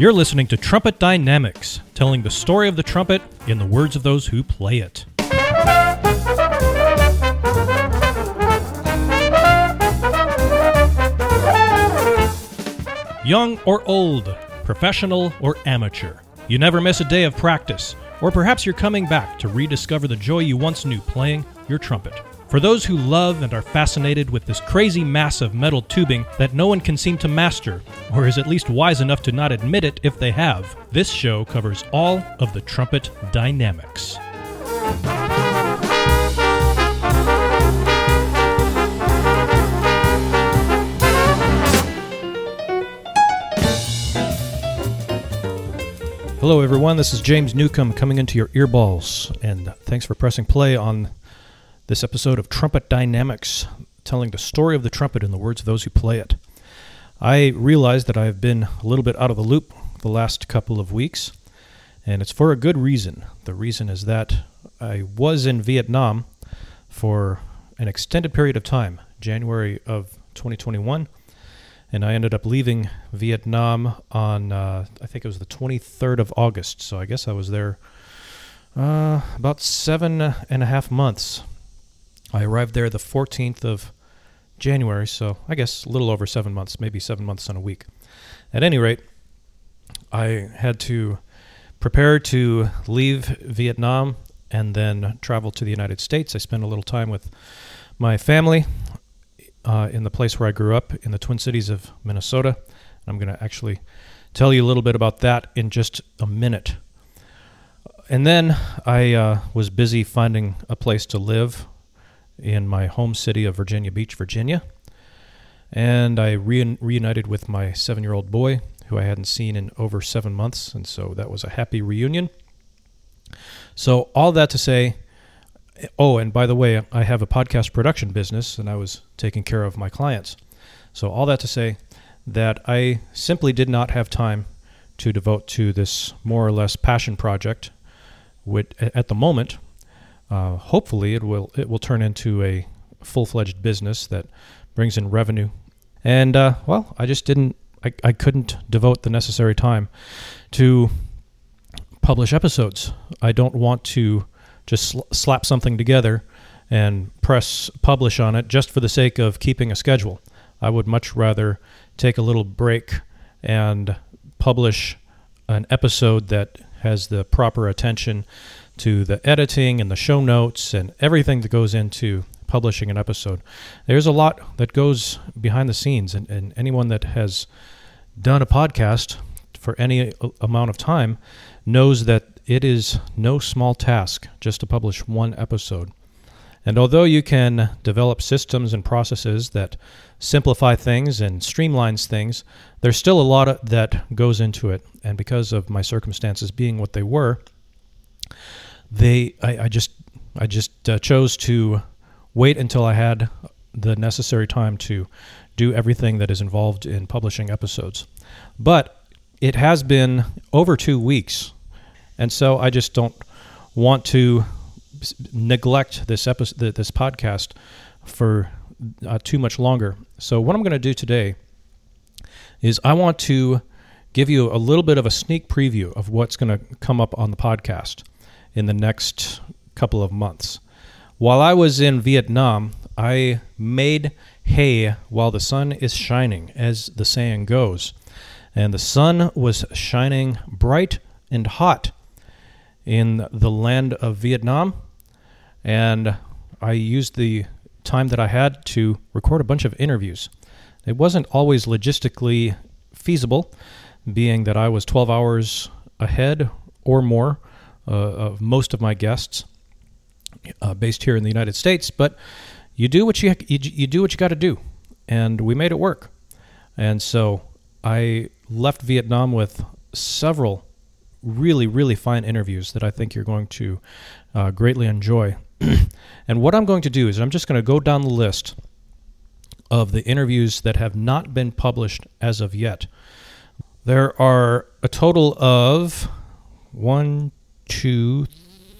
You're listening to Trumpet Dynamics, telling the story of the trumpet in the words of those who play it. Young or old, professional or amateur, you never miss a day of practice, or perhaps you're coming back to rediscover the joy you once knew playing your trumpet. For those who love and are fascinated with this crazy mass of metal tubing that no one can seem to master, or is at least wise enough to not admit it if they have, this show covers all of the trumpet dynamics. Hello, everyone. This is James Newcomb coming into your earballs, and thanks for pressing play on this episode of Trumpet Dynamics, telling the story of the trumpet in the words of those who play it. I realize that I have been a little bit out of the loop the last couple of weeks, and it's for a good reason. The reason is that I was in Vietnam for an extended period of time, January of 2021, and I ended up leaving Vietnam on, uh, I think it was the 23rd of August, so I guess I was there uh, about seven and a half months I arrived there the 14th of January, so I guess a little over seven months, maybe seven months and a week. At any rate, I had to prepare to leave Vietnam and then travel to the United States. I spent a little time with my family uh, in the place where I grew up in the Twin Cities of Minnesota. I'm going to actually tell you a little bit about that in just a minute. And then I uh, was busy finding a place to live in my home city of Virginia Beach, Virginia. And I re- reunited with my seven year old boy, who I hadn't seen in over seven months. And so that was a happy reunion. So, all that to say, oh, and by the way, I have a podcast production business and I was taking care of my clients. So, all that to say that I simply did not have time to devote to this more or less passion project, at the moment uh, hopefully it will it will turn into a full-fledged business that brings in revenue. And uh, well i just didn't I, I couldn't devote the necessary time to publish episodes. I don't want to just sl- slap something together and press publish on it just for the sake of keeping a schedule. I would much rather take a little break and publish an episode that has the proper attention to the editing and the show notes and everything that goes into publishing an episode. There's a lot that goes behind the scenes, and, and anyone that has done a podcast for any amount of time knows that it is no small task just to publish one episode. And although you can develop systems and processes that simplify things and streamlines things, there's still a lot that goes into it. And because of my circumstances being what they were, they I, I just I just uh, chose to wait until I had the necessary time to do everything that is involved in publishing episodes. But it has been over two weeks, and so I just don't want to neglect this episode, this podcast, for uh, too much longer. So what I'm going to do today is I want to give you a little bit of a sneak preview of what's going to come up on the podcast in the next couple of months. While I was in Vietnam, I made hay while the sun is shining, as the saying goes. And the sun was shining bright and hot in the land of Vietnam. And I used the time that I had to record a bunch of interviews. It wasn't always logistically feasible, being that I was 12 hours ahead or more of most of my guests uh, based here in the United States. But you do what you you, you do what you got to do, and we made it work. And so I left Vietnam with several really really fine interviews that I think you're going to uh, greatly enjoy. and what I'm going to do is I'm just going to go down the list of the interviews that have not been published as of yet. There are a total of one, two,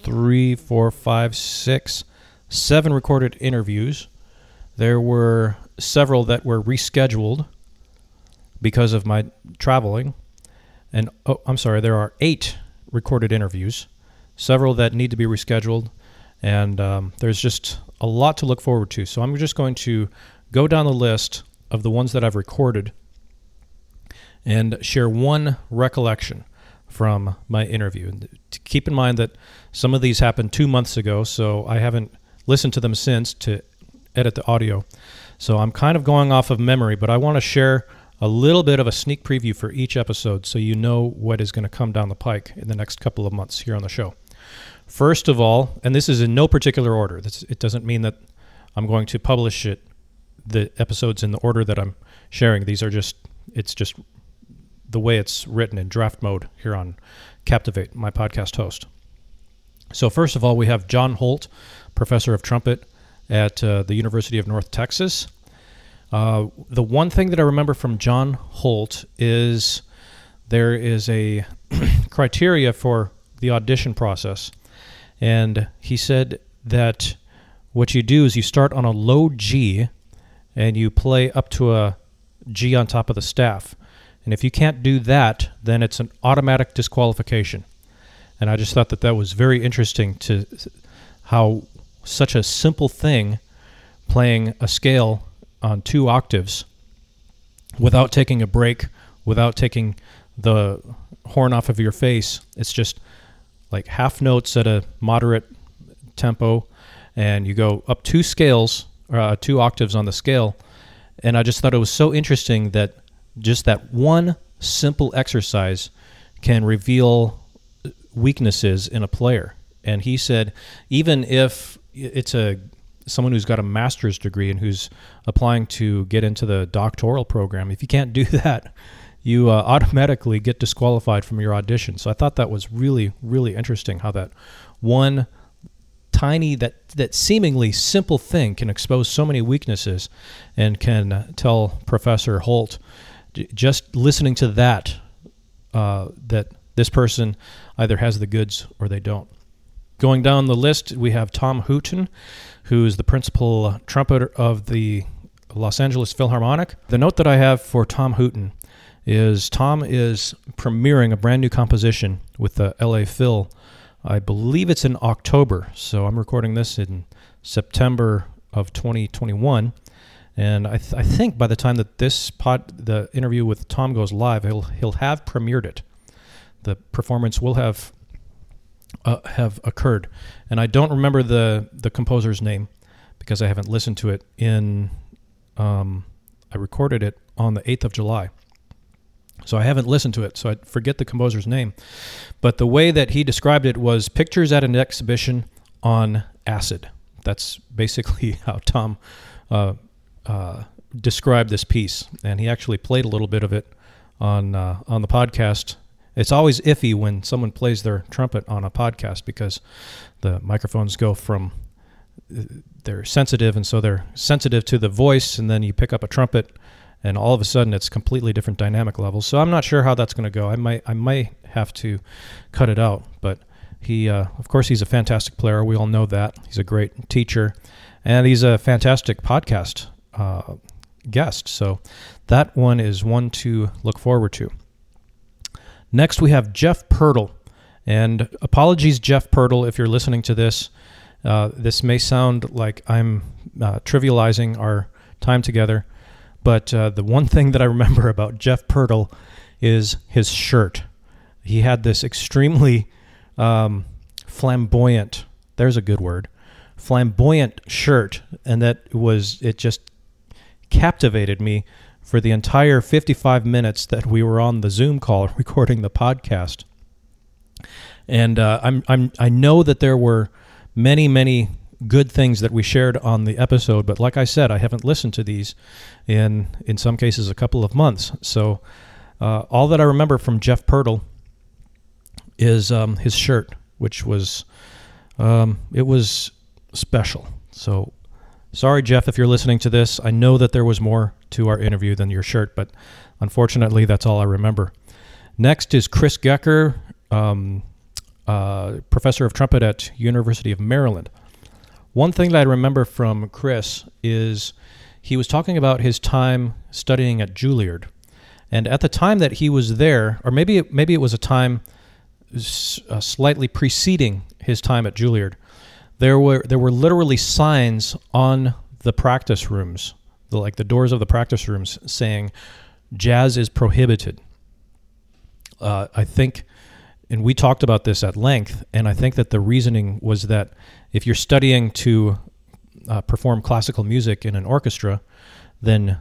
three, four, five, six, seven recorded interviews. There were several that were rescheduled because of my traveling. and oh, I'm sorry, there are eight recorded interviews, several that need to be rescheduled, and um, there's just a lot to look forward to. So I'm just going to go down the list of the ones that I've recorded and share one recollection from my interview. And keep in mind that some of these happened two months ago, so I haven't listened to them since to edit the audio. So I'm kind of going off of memory, but I want to share a little bit of a sneak preview for each episode so you know what is going to come down the pike in the next couple of months here on the show. First of all, and this is in no particular order, this, it doesn't mean that I'm going to publish it, the episodes in the order that I'm sharing. These are just, it's just the way it's written in draft mode here on Captivate, my podcast host. So, first of all, we have John Holt, professor of trumpet at uh, the University of North Texas. Uh, the one thing that I remember from John Holt is there is a criteria for the audition process. And he said that what you do is you start on a low G and you play up to a G on top of the staff. And if you can't do that, then it's an automatic disqualification. And I just thought that that was very interesting to how such a simple thing, playing a scale on two octaves without taking a break, without taking the horn off of your face. It's just like half notes at a moderate tempo, and you go up two scales, uh, two octaves on the scale. And I just thought it was so interesting that just that one simple exercise can reveal weaknesses in a player. And he said, even if it's a someone who's got a master's degree and who's applying to get into the doctoral program, if you can't do that, you uh, automatically get disqualified from your audition. So I thought that was really, really interesting how that one tiny that that seemingly simple thing can expose so many weaknesses and can tell Professor Holt just listening to that uh, that this person either has the goods or they don't. Going down the list, we have Tom Hooten, who's the principal trumpeter of the Los Angeles Philharmonic. The note that I have for Tom Hooten is Tom is premiering a brand new composition with the LA Phil. I believe it's in October, so I'm recording this in September of 2021. And I, th- I think by the time that this pod, the interview with Tom goes live, he'll he'll have premiered it. The performance will have uh, have occurred, and I don't remember the the composer's name because I haven't listened to it. In um, I recorded it on the eighth of July, so I haven't listened to it, so I forget the composer's name. But the way that he described it was pictures at an exhibition on acid. That's basically how Tom uh, uh, this piece, and he actually played a little bit of it on uh, on the podcast it's always iffy when someone plays their trumpet on a podcast because the microphones go from they're sensitive and so they're sensitive to the voice and then you pick up a trumpet and all of a sudden it's completely different dynamic levels. So I'm not sure how that's going to go. I might I might have to cut it out, but he uh, of course he's a fantastic player. We all know that. He's a great teacher and he's a fantastic podcast uh, guest. So that one is one to look forward to. Next, we have Jeff Pirtle. And apologies, Jeff Pirtle, if you're listening to this. Uh, this may sound like I'm uh, trivializing our time together, but uh, the one thing that I remember about Jeff Pirtle is his shirt. He had this extremely um, flamboyant, there's a good word, flamboyant shirt, and that was, it just captivated me for the entire 55 minutes that we were on the Zoom call recording the podcast. And uh, I'm, I'm, I know that there were many, many good things that we shared on the episode, but like I said, I haven't listened to these in, in some cases, a couple of months. So uh, all that I remember from Jeff Pirtle is um, his shirt, which was, um, it was special. So Sorry, Jeff, if you're listening to this. I know that there was more to our interview than your shirt, but unfortunately, that's all I remember. Next is Chris Gecker, um, uh, professor of trumpet at University of Maryland. One thing that I remember from Chris is he was talking about his time studying at Juilliard, And at the time that he was there, or maybe it, maybe it was a time s- uh, slightly preceding his time at Juilliard, there were there were literally signs on the practice rooms, the, like the doors of the practice rooms, saying jazz is prohibited. Uh, I think, and we talked about this at length, and I think that the reasoning was that if you're studying to uh, perform classical music in an orchestra, then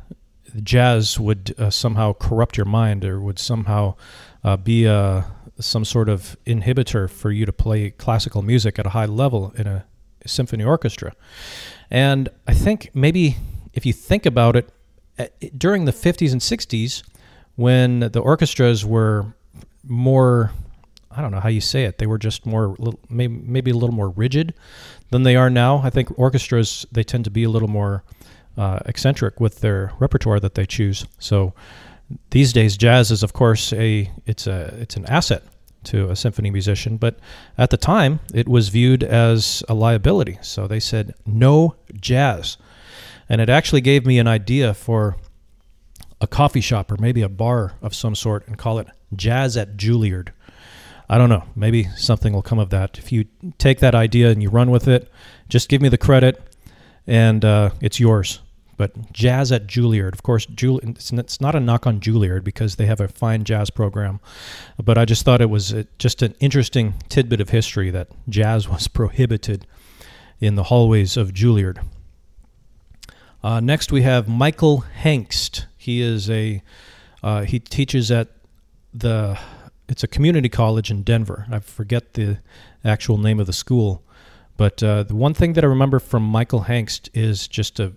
jazz would uh, somehow corrupt your mind or would somehow uh, be a, some sort of inhibitor for you to play classical music at a high level in a symphony orchestra. And I think maybe if you think about it, uh, during the 50s and 60s, when the orchestras were more, I don't know how you say it, they were just more, maybe, maybe a little more rigid than they are now. I think orchestras, they tend to be a little more uh, eccentric with their repertoire that they choose. So these days, jazz is, of course, a it's a it's an asset to a symphony musician, but at the time, it was viewed as a liability. So they said no jazz, and it actually gave me an idea for a coffee shop or maybe a bar of some sort and call it Jazz at Juilliard. I don't know. Maybe something will come of that. If you take that idea and you run with it, just give me the credit, and uh, it's yours. But jazz at Juilliard, of course, Juilliard, it's not a knock on Juilliard because they have a fine jazz program. But I just thought it was just an interesting tidbit of history that jazz was prohibited in the hallways of Juilliard. Uh, next, we have Michael Hengst. He is a uh, he teaches at the it's a community college in Denver. I forget the actual name of the school, but uh, the one thing that I remember from Michael Hengst is just a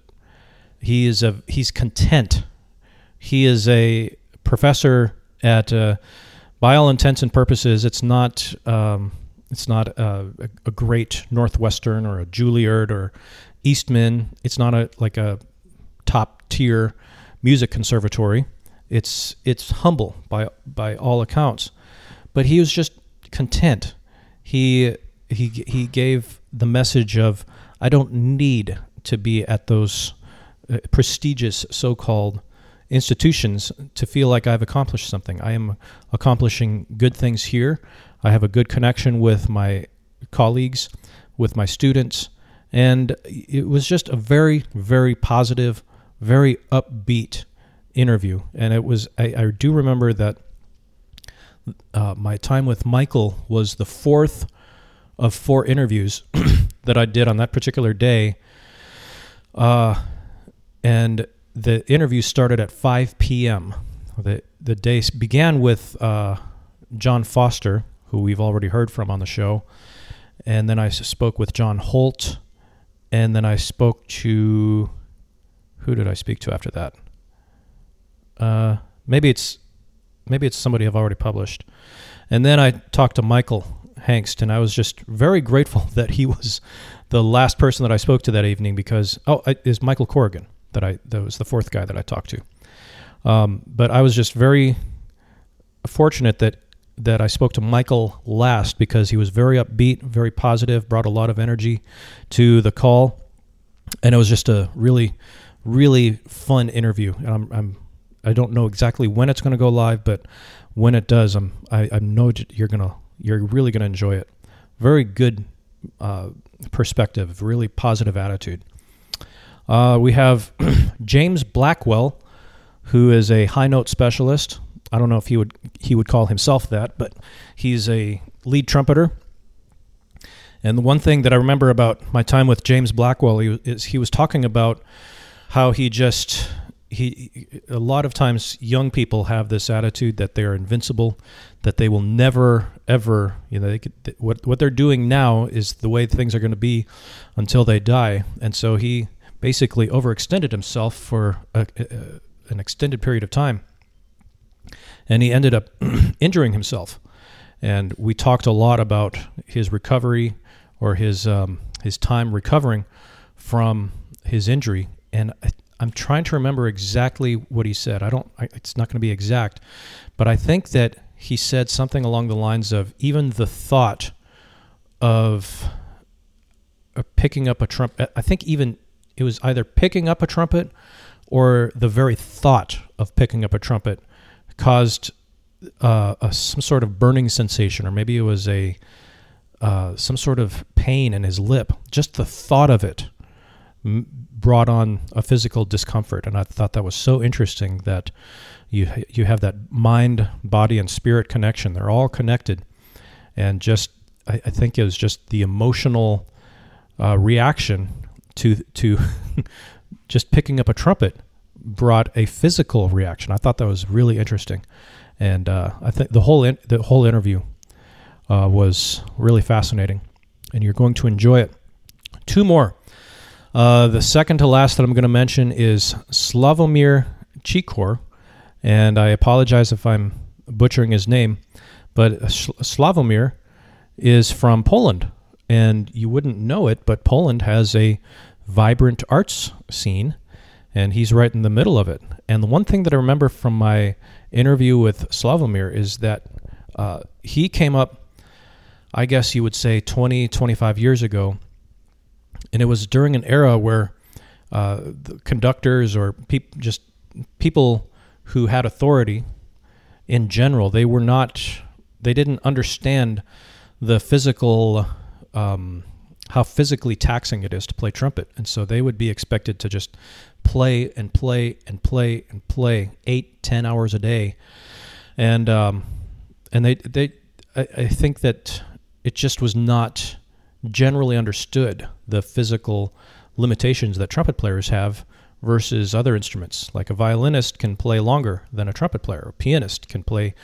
he is a he's content. He is a professor at uh, by all intents and purposes. It's not um, it's not a, a, great Northwestern or a Juilliard or Eastman. It's not a like a top tier music conservatory. It's it's humble by by all accounts, but he was just content. He he he gave the message of I don't need to be at those prestigious so-called institutions to feel like I've accomplished something. I am accomplishing good things here. I have a good connection with my colleagues, with my students, and it was just a very, very positive, very upbeat interview. And it was I, I do remember that uh, my time with Michael was the fourth of four interviews that I did on that particular day. Uh, and the interview started at 5 p.m. The the day began with uh, John Foster, who we've already heard from on the show, and then I spoke with John Holt, and then I spoke to who did I speak to after that? Uh, maybe it's maybe it's somebody I've already published, and then I talked to Michael Hengst, and I was just very grateful that he was the last person that I spoke to that evening because oh, is Michael Corrigan that I that was the fourth guy that I talked to. Um, but I was just very fortunate that that I spoke to Michael last because he was very upbeat, very positive, brought a lot of energy to the call, and it was just a really, really fun interview. And I'm, I'm I don't know exactly when it's going to go live, but when it does, I'm I, I know you're gonna you're really gonna enjoy it. Very good uh, perspective, really positive attitude. Uh, we have James Blackwell, who is a high note specialist. I don't know if he would he would call himself that, but he's a lead trumpeter. And the one thing that I remember about my time with James Blackwell is he was talking about how he just he a lot of times young people have this attitude that they're invincible, that they will never ever you know they could, what what they're doing now is the way things are going to be until they die. And so he basically overextended himself for a, a, an extended period of time. And he ended up injuring himself. And we talked a lot about his recovery or his, um, his time recovering from his injury. And I, I'm trying to remember exactly what he said. I don't, I, it's not going to be exact, but I think that he said something along the lines of even the thought of picking up a Trump. I think even it was either picking up a trumpet or the very thought of picking up a trumpet caused uh, a, some sort of burning sensation, or maybe it was a uh, some sort of pain in his lip. Just the thought of it m- brought on a physical discomfort, and I thought that was so interesting that you you have that mind, body, and spirit connection. They're all connected, and just I, I think it was just the emotional uh, reaction to to just picking up a trumpet brought a physical reaction. I thought that was really interesting, and uh, I think the whole in, the whole interview uh, was really fascinating, and you're going to enjoy it. Two more. Uh, the second to last that I'm going to mention is Slavomir Chikor, and I apologize if I'm butchering his name, but Slavomir is from Poland, and you wouldn't know it, but Poland has a vibrant arts scene, and he's right in the middle of it. And the one thing that I remember from my interview with Slavomir is that uh, he came up, I guess you would say, 20, 25 years ago, and it was during an era where uh, the conductors or just people who had authority in general, they were not, they didn't understand the physical um, how physically taxing it is to play trumpet. And so they would be expected to just play and play and play and play eight, ten hours a day. And um, and they they I, I think that it just was not generally understood the physical limitations that trumpet players have versus other instruments. Like a violinist can play longer than a trumpet player. A pianist can play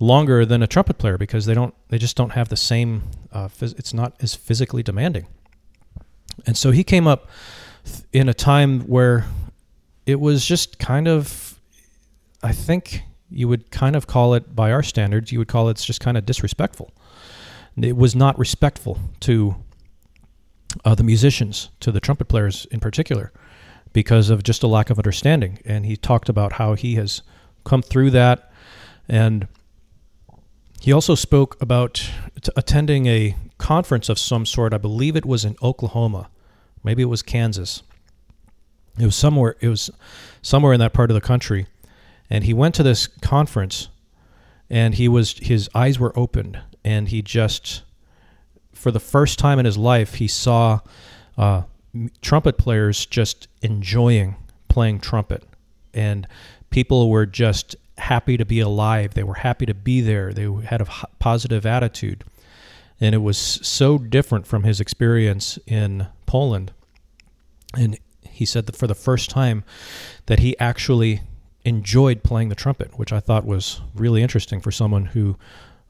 longer than a trumpet player because they don't they just don't have the same uh, phys- it's not as physically demanding. And so he came up th- in a time where it was just kind of i think you would kind of call it by our standards you would call it just kind of disrespectful. It was not respectful to uh, the musicians to the trumpet players in particular because of just a lack of understanding. And he talked about how he has come through that and he also spoke about attending a conference of some sort. I believe it was in Oklahoma, maybe it was Kansas. It was somewhere. It was somewhere in that part of the country, and he went to this conference, and he was his eyes were opened, and he just, for the first time in his life, he saw uh, trumpet players just enjoying playing trumpet, and people were just happy to be alive. They were happy to be there. They had a positive attitude. And it was so different from his experience in Poland. And he said that for the first time that he actually enjoyed playing the trumpet, which I thought was really interesting for someone who,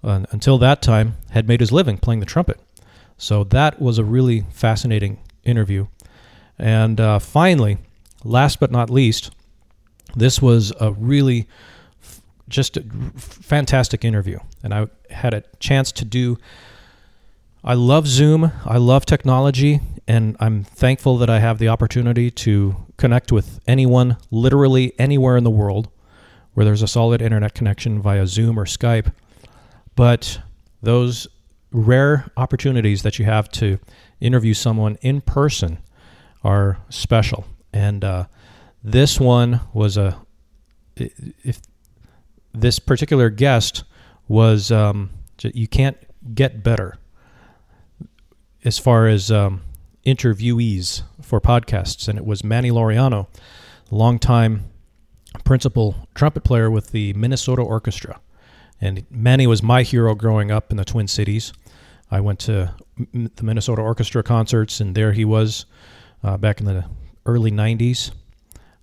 uh, until that time, had made his living playing the trumpet. So that was a really fascinating interview. And uh, finally, last but not least, this was a really just a fantastic interview. And I had a chance to do. I love Zoom. I love technology, and I'm thankful that I have the opportunity to connect with anyone literally anywhere in the world where there's a solid internet connection via Zoom or Skype. But those rare opportunities that you have to interview someone in person are special. And uh, this one was a if this particular guest was um, you can't get better as far as um, interviewees for podcasts, and it was Manny Laureano, longtime principal trumpet player with the Minnesota Orchestra. And Manny was my hero growing up in the Twin Cities. I went to the Minnesota Orchestra concerts, and there he was uh, back in the early '90s.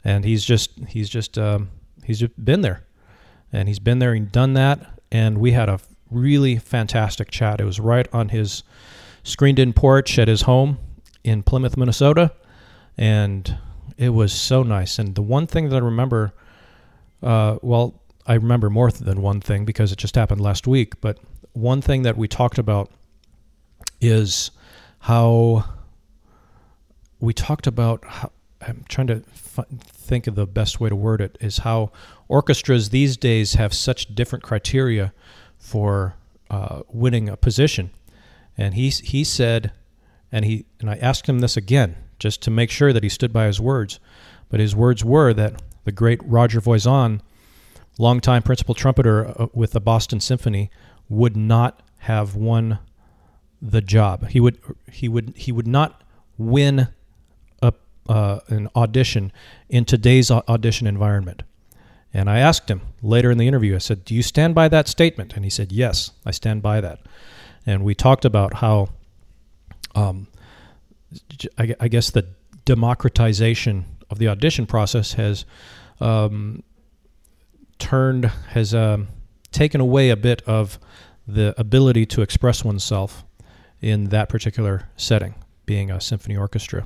And he's just he's just um, he's just been there and he's been there and done that. And we had a really fantastic chat. It was right on his screened in porch at his home in Plymouth, Minnesota. And it was so nice. And the one thing that I remember, uh, well, I remember more than one thing because it just happened last week. But one thing that we talked about is how we talked about how, I'm trying to f- think of the best way to word it is how orchestras these days have such different criteria for uh, winning a position. And he he said, and he and I asked him this again just to make sure that he stood by his words. But his words were that the great Roger Voisin longtime principal trumpeter uh, with the Boston Symphony, would not have won the job. He would he would he would not win uh, an audition in today's audition environment. And I asked him later in the interview. I said, "Do you stand by that statement?" And he said, "Yes, I stand by that." And we talked about how, um, I, I guess the democratization of the audition process has um, turned has um, taken away a bit of the ability to express oneself in that particular setting, being a symphony orchestra,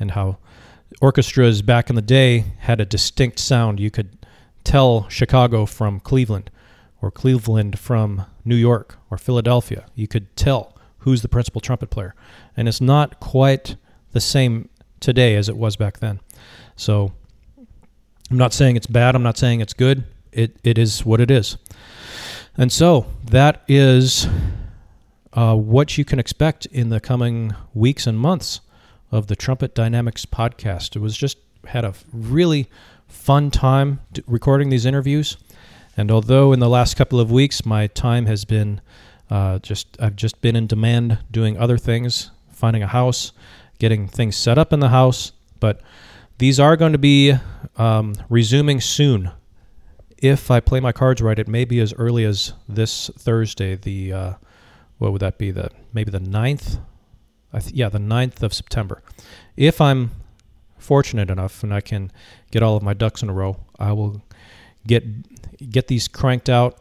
and how orchestras back in the day had a distinct sound. You could tell Chicago from Cleveland, or Cleveland from New York, or Philadelphia. You could tell who's the principal trumpet player, and it's not quite the same today as it was back then. So I'm not saying it's bad. I'm not saying it's good. It it is what it is. And so that is uh, what you can expect in the coming weeks and months of the Trumpet Dynamics podcast. It was just had a really fun time recording these interviews. And although in the last couple of weeks my time has been uh, just, I've just been in demand doing other things, finding a house, getting things set up in the house. But these are going to be um, resuming soon if I play my cards right, it may be as early as this Thursday. The uh, what would that be? The maybe the 9th? Th- yeah, the 9th of September. If I'm fortunate enough and I can get all of my ducks in a row, I will get get these cranked out,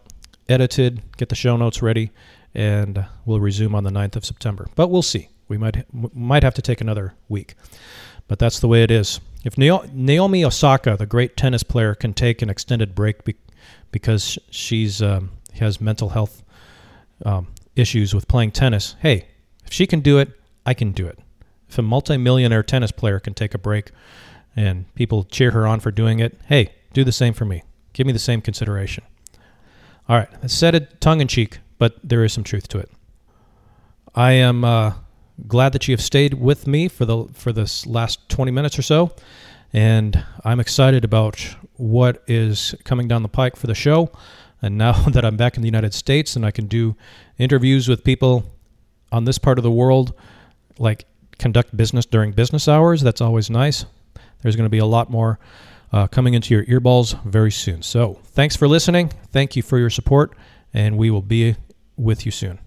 edited, get the show notes ready, and we'll resume on the 9th of September. But we'll see. We might might have to take another week, but that's the way it is. If Naomi Osaka, the great tennis player, can take an extended break be- because she's um, has mental health um, issues with playing tennis, hey, if she can do it, I can do it. If a multimillionaire tennis player can take a break and people cheer her on for doing it, hey, do the same for me. Give me the same consideration. All right, I said it tongue in cheek, but there is some truth to it. I am. Uh, glad that you have stayed with me for the for this last 20 minutes or so and i'm excited about what is coming down the pike for the show and now that i'm back in the united states and i can do interviews with people on this part of the world like conduct business during business hours that's always nice. There's going to be a lot more uh, coming into your earballs very soon. So thanks for listening. Thank you for your support and we will be with you soon